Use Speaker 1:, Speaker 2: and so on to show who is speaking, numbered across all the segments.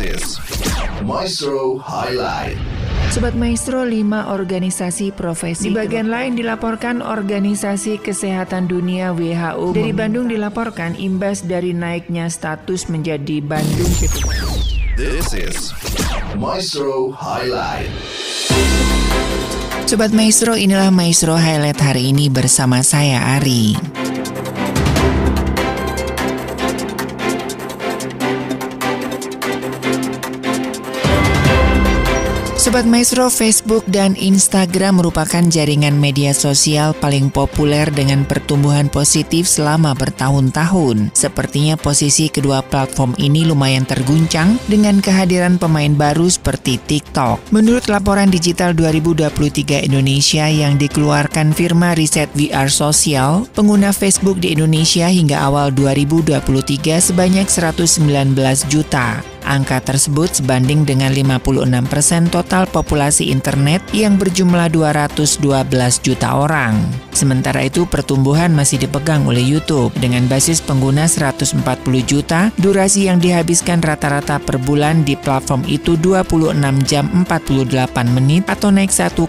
Speaker 1: is Maestro Highlight.
Speaker 2: Sobat Maestro, lima organisasi profesi. Di bagian lain dilaporkan Organisasi Kesehatan Dunia WHO. Dari Bandung dilaporkan imbas dari naiknya status menjadi Bandung
Speaker 1: This is Maestro Highlight.
Speaker 2: Sobat Maestro, inilah Maestro Highlight hari ini bersama saya Ari. Sobat Maestro, Facebook dan Instagram merupakan jaringan media sosial paling populer dengan pertumbuhan positif selama bertahun-tahun. Sepertinya posisi kedua platform ini lumayan terguncang dengan kehadiran pemain baru seperti TikTok. Menurut laporan digital 2023 Indonesia yang dikeluarkan firma riset VR Sosial, pengguna Facebook di Indonesia hingga awal 2023 sebanyak 119 juta. Angka tersebut sebanding dengan 56% total populasi internet yang berjumlah 212 juta orang. Sementara itu pertumbuhan masih dipegang oleh YouTube dengan basis pengguna 140 juta, durasi yang dihabiskan rata-rata per bulan di platform itu 26 jam 48 menit atau naik 1,5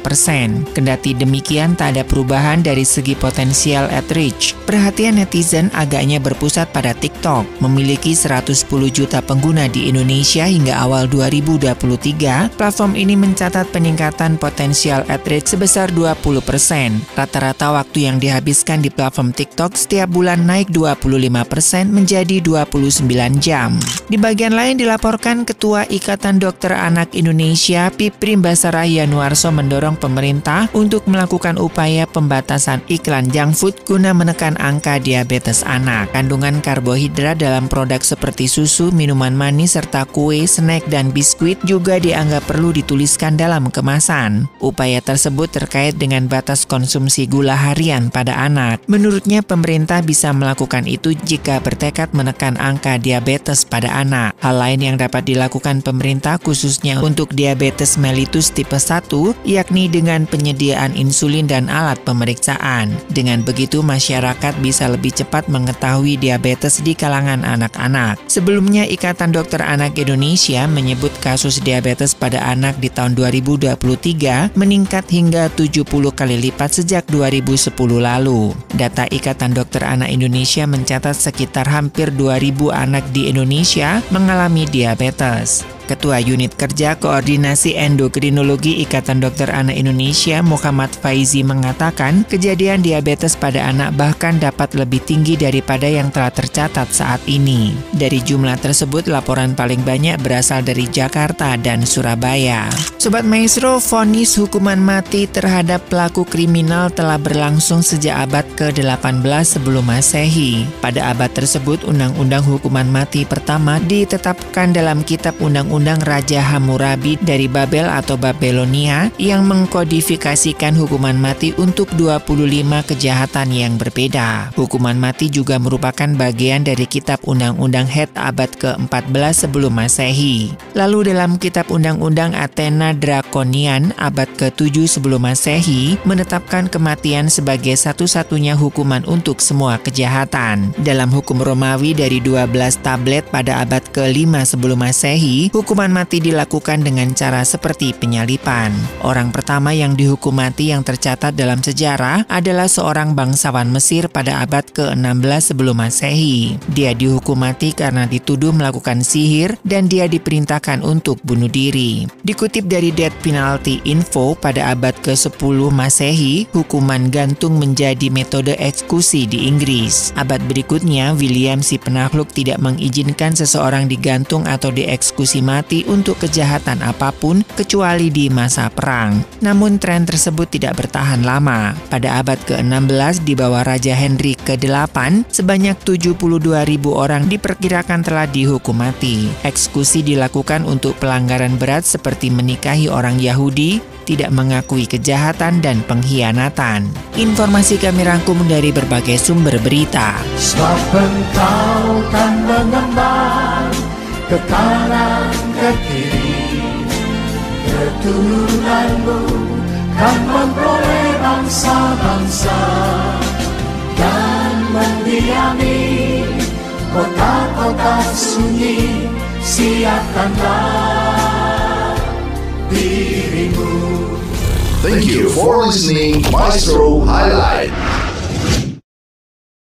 Speaker 2: persen. Kendati demikian tak ada perubahan dari segi potensial at reach. Perhatian netizen agaknya berpusat pada TikTok, memiliki 110 juta pengguna pengguna di Indonesia hingga awal 2023, platform ini mencatat peningkatan potensial ad rate sebesar 20%. Rata-rata waktu yang dihabiskan di platform TikTok setiap bulan naik 25% menjadi 29 jam. Di bagian lain dilaporkan Ketua Ikatan Dokter Anak Indonesia, Pipri Basara Yanuarso mendorong pemerintah untuk melakukan upaya pembatasan iklan junk food guna menekan angka diabetes anak. Kandungan karbohidrat dalam produk seperti susu, minuman manis serta kue, snack, dan biskuit juga dianggap perlu dituliskan dalam kemasan. Upaya tersebut terkait dengan batas konsumsi gula harian pada anak. Menurutnya pemerintah bisa melakukan itu jika bertekad menekan angka diabetes pada anak. Hal lain yang dapat dilakukan pemerintah khususnya untuk diabetes mellitus tipe 1 yakni dengan penyediaan insulin dan alat pemeriksaan. Dengan begitu masyarakat bisa lebih cepat mengetahui diabetes di kalangan anak-anak. Sebelumnya Ikatan Ikatan Dokter Anak Indonesia menyebut kasus diabetes pada anak di tahun 2023 meningkat hingga 70 kali lipat sejak 2010 lalu. Data Ikatan Dokter Anak Indonesia mencatat sekitar hampir 2000 anak di Indonesia mengalami diabetes. Ketua Unit Kerja Koordinasi Endokrinologi Ikatan Dokter Anak Indonesia Muhammad Faizi mengatakan kejadian diabetes pada anak bahkan dapat lebih tinggi daripada yang telah tercatat saat ini. Dari jumlah tersebut, laporan paling banyak berasal dari Jakarta dan Surabaya. Sobat Maestro, vonis hukuman mati terhadap pelaku kriminal telah berlangsung sejak abad ke-18 sebelum Masehi. Pada abad tersebut, Undang-Undang Hukuman Mati pertama ditetapkan dalam Kitab Undang-Undang Undang-Undang Raja Hammurabi dari Babel atau Babelonia yang mengkodifikasikan hukuman mati untuk 25 kejahatan yang berbeda. Hukuman mati juga merupakan bagian dari kitab Undang-Undang Het abad ke-14 sebelum Masehi. Lalu dalam kitab Undang-Undang Athena Draconian abad ke-7 sebelum Masehi menetapkan kematian sebagai satu-satunya hukuman untuk semua kejahatan. Dalam hukum Romawi dari 12 tablet pada abad ke-5 sebelum Masehi, Hukuman mati dilakukan dengan cara seperti penyalipan. Orang pertama yang dihukum mati yang tercatat dalam sejarah adalah seorang bangsawan Mesir pada abad ke-16 sebelum Masehi. Dia dihukum mati karena dituduh melakukan sihir dan dia diperintahkan untuk bunuh diri. Dikutip dari Death Penalty Info pada abad ke-10 Masehi, hukuman gantung menjadi metode eksekusi di Inggris. Abad berikutnya, William si penakluk tidak mengizinkan seseorang digantung atau dieksekusi mati mati untuk kejahatan apa pun kecuali di masa perang. Namun tren tersebut tidak bertahan lama. Pada abad ke-16 di bawah Raja Henry ke-8, sebanyak 72 ribu orang diperkirakan telah dihukum mati. Eksekusi dilakukan untuk pelanggaran berat seperti menikahi orang Yahudi, tidak mengakui kejahatan dan pengkhianatan. Informasi kami rangkum dari berbagai sumber berita.
Speaker 3: Sebab engkau kan mengembang ke kanan ke kiri keturunanmu kan memperoleh bangsa-bangsa dan mendiami kota-kota sunyi siapkanlah dirimu
Speaker 1: Thank you for listening Maestro Highlight.